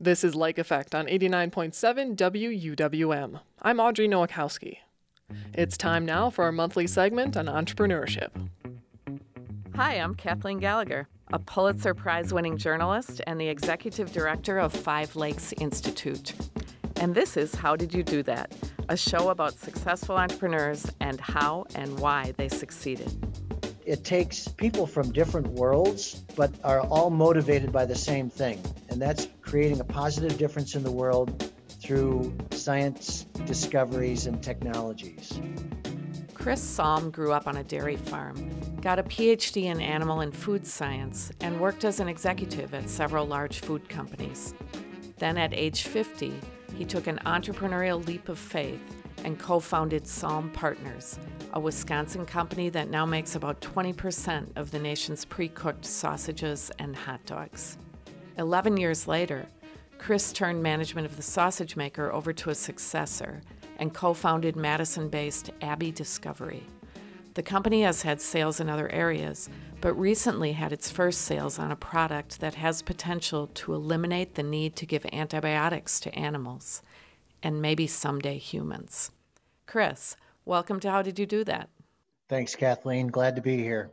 This is Lake Effect on 89.7 WUWM. I'm Audrey Nowakowski. It's time now for our monthly segment on entrepreneurship. Hi, I'm Kathleen Gallagher, a Pulitzer Prize winning journalist and the executive director of Five Lakes Institute. And this is How Did You Do That? A show about successful entrepreneurs and how and why they succeeded. It takes people from different worlds, but are all motivated by the same thing, and that's creating a positive difference in the world through science discoveries and technologies. Chris Salm grew up on a dairy farm, got a PhD in animal and food science, and worked as an executive at several large food companies. Then at age 50, he took an entrepreneurial leap of faith and co founded Salm Partners, a Wisconsin company that now makes about 20% of the nation's pre cooked sausages and hot dogs. Eleven years later, Chris turned management of the sausage maker over to a successor and co founded Madison based Abby Discovery. The company has had sales in other areas, but recently had its first sales on a product that has potential to eliminate the need to give antibiotics to animals and maybe someday humans. Chris, welcome to How Did You Do That? Thanks, Kathleen. Glad to be here.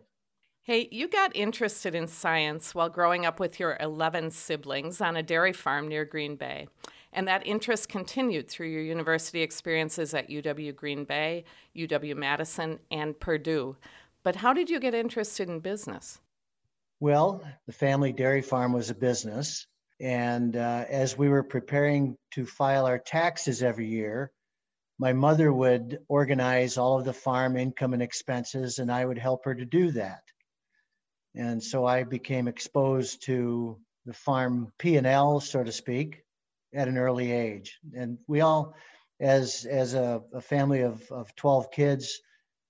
Hey, you got interested in science while growing up with your 11 siblings on a dairy farm near Green Bay. And that interest continued through your university experiences at UW Green Bay, UW Madison, and Purdue. But how did you get interested in business? Well, the family dairy farm was a business. And uh, as we were preparing to file our taxes every year, my mother would organize all of the farm income and expenses, and I would help her to do that. And so I became exposed to the farm P&L, so to speak, at an early age. And we all, as, as a, a family of, of 12 kids,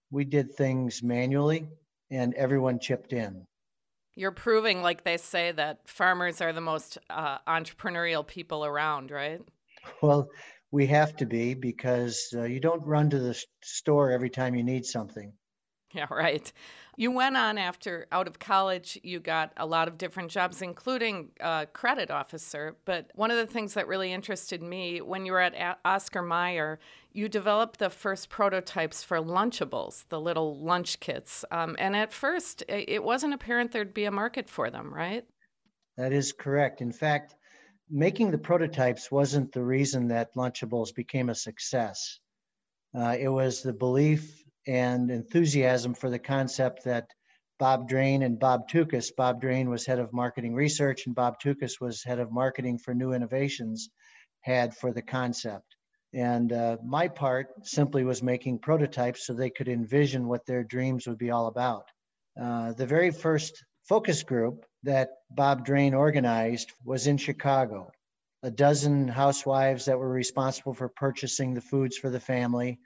we did things manually and everyone chipped in. You're proving, like they say, that farmers are the most uh, entrepreneurial people around, right? Well, we have to be because uh, you don't run to the store every time you need something. Yeah, right. You went on after out of college, you got a lot of different jobs, including uh, credit officer. But one of the things that really interested me when you were at Oscar Mayer, you developed the first prototypes for Lunchables, the little lunch kits. Um, and at first, it wasn't apparent there'd be a market for them, right? That is correct. In fact, making the prototypes wasn't the reason that Lunchables became a success. Uh, it was the belief and enthusiasm for the concept that Bob Drane and Bob Tukas, Bob Drane was head of marketing research and Bob Tukas was head of marketing for new innovations, had for the concept. And uh, my part simply was making prototypes so they could envision what their dreams would be all about. Uh, the very first focus group that Bob Drane organized was in Chicago. A dozen housewives that were responsible for purchasing the foods for the family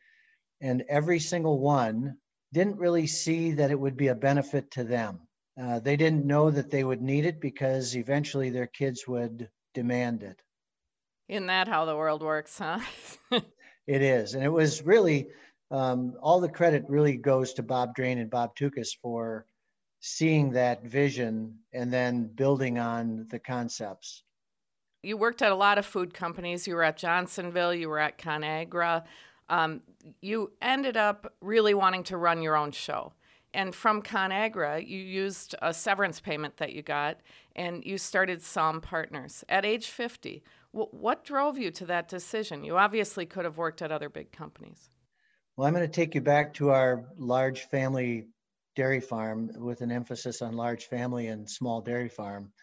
and every single one didn't really see that it would be a benefit to them. Uh, they didn't know that they would need it because eventually their kids would demand it. Isn't that how the world works, huh? it is. And it was really um, all the credit really goes to Bob Drane and Bob Tukas for seeing that vision and then building on the concepts. You worked at a lot of food companies. You were at Johnsonville, you were at ConAgra um, you ended up really wanting to run your own show. And from ConAgra, you used a severance payment that you got and you started Salm Partners at age 50. W- what drove you to that decision? You obviously could have worked at other big companies. Well, I'm going to take you back to our large family dairy farm with an emphasis on large family and small dairy farm.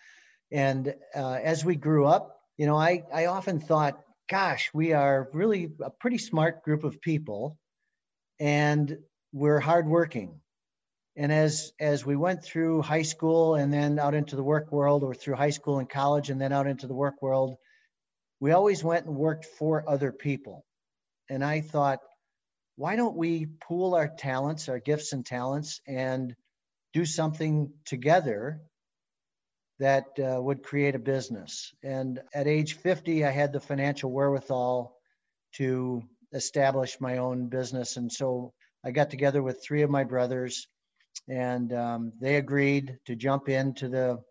And uh, as we grew up, you know, I, I often thought, gosh, we are really a pretty smart group of people and we're hardworking. And as as we went through high school and then out into the work world, or through high school and college and then out into the work world, we always went and worked for other people. And I thought, why don't we pool our talents, our gifts and talents, and do something together that uh, would create a business. And at age 50, I had the financial wherewithal to establish my own business. And so I got together with three of my brothers, and um, they agreed to jump into the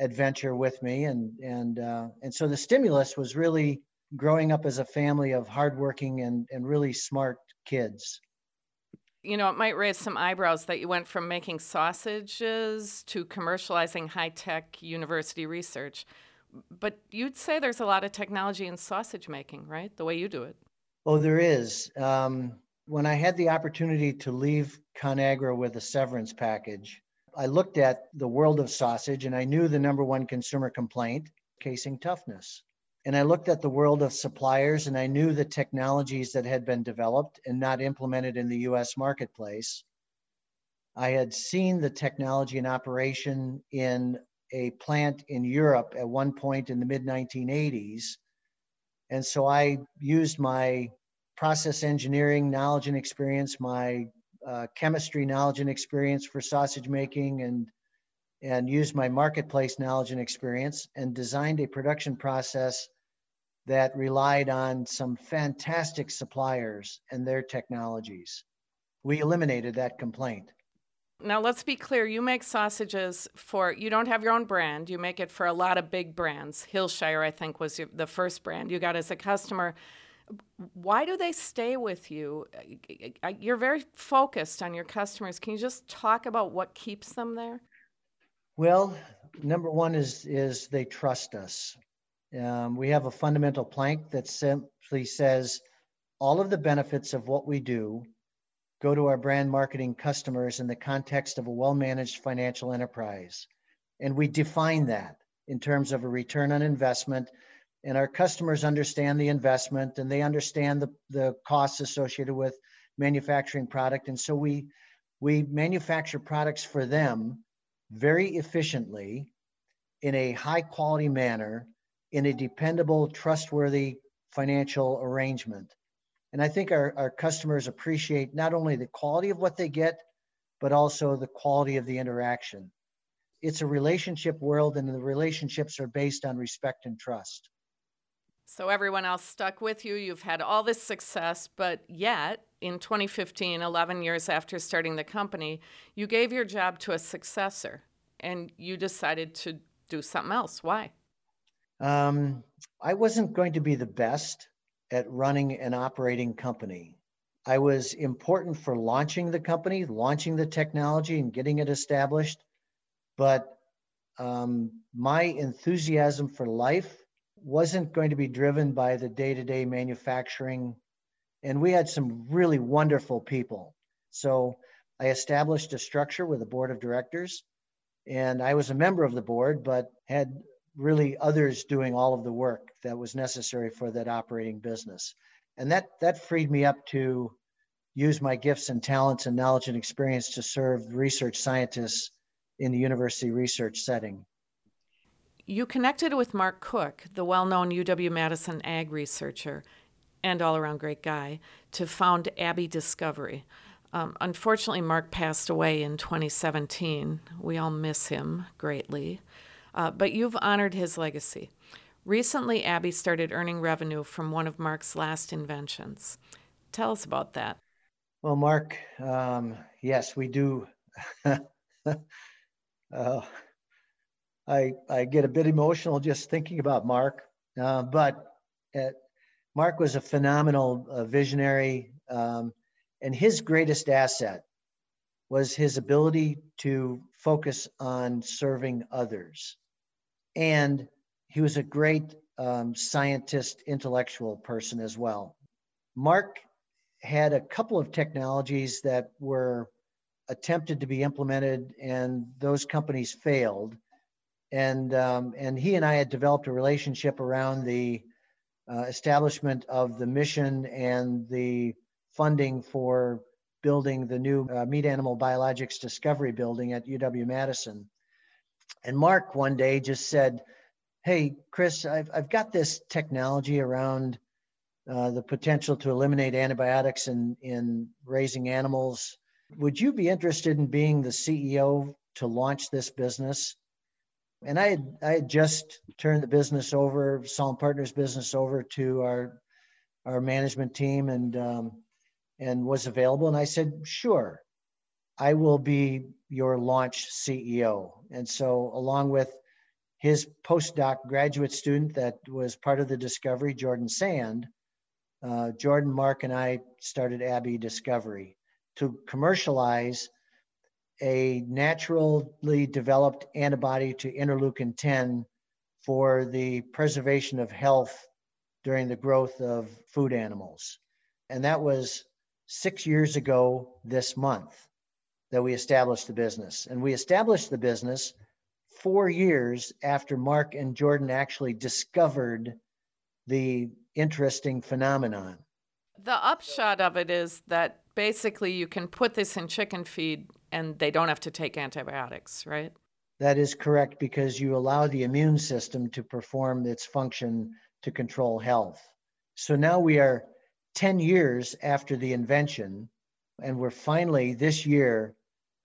adventure with me, and and uh, and so the stimulus was really growing up as a family of hardworking and and really smart kids. You know, it might raise some eyebrows that you went from making sausages to commercializing high tech university research. But you'd say there's a lot of technology in sausage making, right? The way you do it. Oh, there is. Um, when I had the opportunity to leave ConAgra with a severance package, I looked at the world of sausage and I knew the number one consumer complaint casing toughness. And I looked at the world of suppliers and I knew the technologies that had been developed and not implemented in the US marketplace. I had seen the technology in operation in a plant in Europe at one point in the mid 1980s. And so I used my process engineering knowledge and experience, my uh, chemistry knowledge and experience for sausage making, and and used my marketplace knowledge and experience and designed a production process that relied on some fantastic suppliers and their technologies. We eliminated that complaint. Now, let's be clear. You make sausages for, you don't have your own brand. You make it for a lot of big brands. Hillshire, I think, was the first brand you got as a customer. Why do they stay with you? You're very focused on your customers. Can you just talk about what keeps them there? Well, number one is is they trust us. Um, we have a fundamental plank that simply says all of the benefits of what we do go to our brand marketing customers in the context of a well managed financial enterprise. And we define that in terms of a return on investment. And our customers understand the investment and they understand the, the costs associated with manufacturing product. And so we, we manufacture products for them very efficiently in a high quality manner in a dependable, trustworthy financial arrangement. And I think our, our customers appreciate not only the quality of what they get, but also the quality of the interaction. It's a relationship world, and the relationships are based on respect and trust. So everyone else stuck with you. You've had all this success, but yet in 2015, 11 years after starting the company, you gave your job to a successor and you decided to do something else. Why? Um, I wasn't going to be the best at running an operating company. I was important for launching the company, launching the technology, and getting it established. But um, my enthusiasm for life wasn't going to be driven by the day to day manufacturing. And we had some really wonderful people. So I established a structure with a board of directors. And I was a member of the board, but had really others doing all of the work that was necessary for that operating business. And that that freed me up to use my gifts and talents and knowledge and experience to serve research scientists in the university research setting. You connected with Mark Cook, the well known UW Madison ag researcher and all around great guy, to found Abby Discovery. Um, unfortunately, Mark passed away in 2017. We all miss him greatly uh, but you've honored his legacy. Recently, Abby started earning revenue from one of Mark's last inventions. Tell us about that. Well, Mark, um, yes, we do. uh, I I get a bit emotional just thinking about Mark, uh, but uh, Mark was a phenomenal uh, visionary, um, and his greatest asset was his ability to focus on serving others. And he was a great um, scientist, intellectual person as well. Mark had a couple of technologies that were attempted to be implemented, and those companies failed. And um, and he and I had developed a relationship around the uh, establishment of the mission and the funding for building the new uh, meat animal biologics discovery building at UW Madison. And Mark one day just said, Hey, Chris, I've, I've got this technology around uh, the potential to eliminate antibiotics in, in raising animals. Would you be interested in being the CEO to launch this business? And I had, I had just turned the business over, Salm Partners business over to our, our management team and, um, and was available. And I said, sure, I will be your launch CEO. And so, along with his postdoc graduate student that was part of the discovery, Jordan Sand, uh, Jordan, Mark, and I started Abbey Discovery to commercialize a naturally developed antibody to interleukin 10 for the preservation of health during the growth of food animals. And that was six years ago this month that we established the business. And we established the business four years after Mark and Jordan actually discovered the interesting phenomenon. The upshot of it is that basically you can put this in chicken feed and they don't have to take antibiotics, right? That is correct because you allow the immune system to perform its function to control health. So now we are 10 years after the invention, and we're finally this year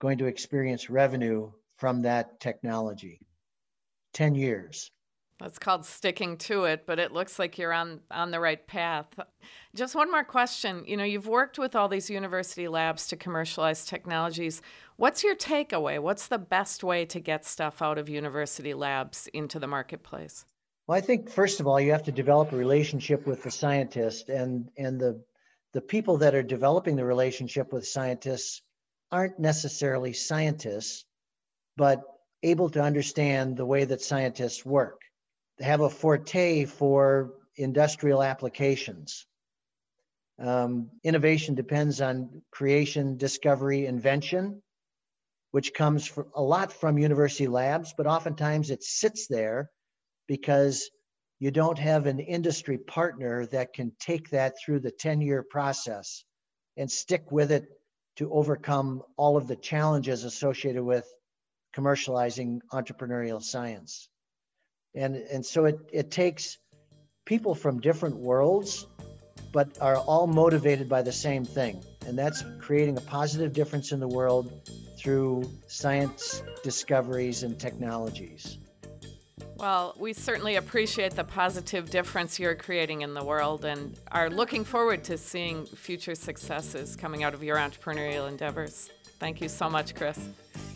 going to experience revenue from that technology. 10 years. That's called sticking to it, but it looks like you're on on the right path. Just one more question. You know, you've worked with all these university labs to commercialize technologies. What's your takeaway? What's the best way to get stuff out of university labs into the marketplace? Well, I think first of all, you have to develop a relationship with the scientist and and the the people that are developing the relationship with scientists aren't necessarily scientists, but able to understand the way that scientists work They have a forte for industrial applications. Um, innovation depends on creation, discovery, invention, which comes a lot from university labs, but oftentimes it sits there because you don't have an industry partner that can take that through the 10 year process and stick with it to overcome all of the challenges associated with commercializing entrepreneurial science. And and so it it takes people from different worlds but are all motivated by the same thing. And that's creating a positive difference in the world through science discoveries and technologies well, we certainly appreciate the positive difference you're creating in the world and are looking forward to seeing future successes coming out of your entrepreneurial endeavors. Thank you so much, Chris.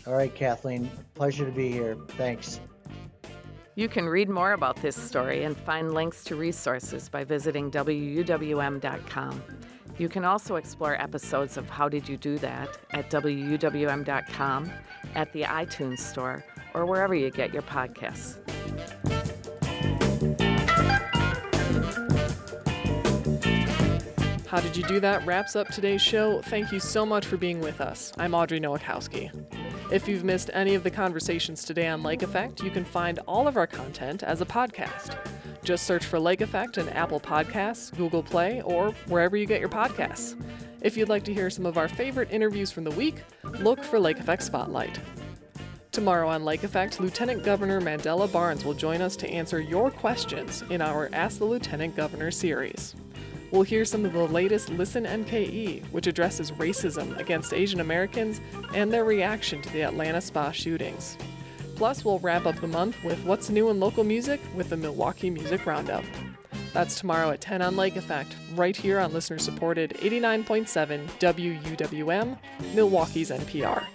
All right, Kathleen. Pleasure to be here. Thanks. You can read more about this story and find links to resources by visiting WUWM.com. You can also explore episodes of How Did You Do That at WUWM.com, at the iTunes Store, or wherever you get your podcasts. How Did You Do That wraps up today's show. Thank you so much for being with us. I'm Audrey Nowakowski. If you've missed any of the conversations today on Lake Effect, you can find all of our content as a podcast. Just search for Lake Effect in Apple Podcasts, Google Play, or wherever you get your podcasts. If you'd like to hear some of our favorite interviews from the week, look for Lake Effect Spotlight. Tomorrow on Lake Effect, Lieutenant Governor Mandela Barnes will join us to answer your questions in our Ask the Lieutenant Governor series. We'll hear some of the latest Listen MKE, which addresses racism against Asian Americans and their reaction to the Atlanta spa shootings. Plus, we'll wrap up the month with what's new in local music with the Milwaukee Music Roundup. That's tomorrow at 10 on Lake Effect, right here on listener supported 89.7 WUWM, Milwaukee's NPR.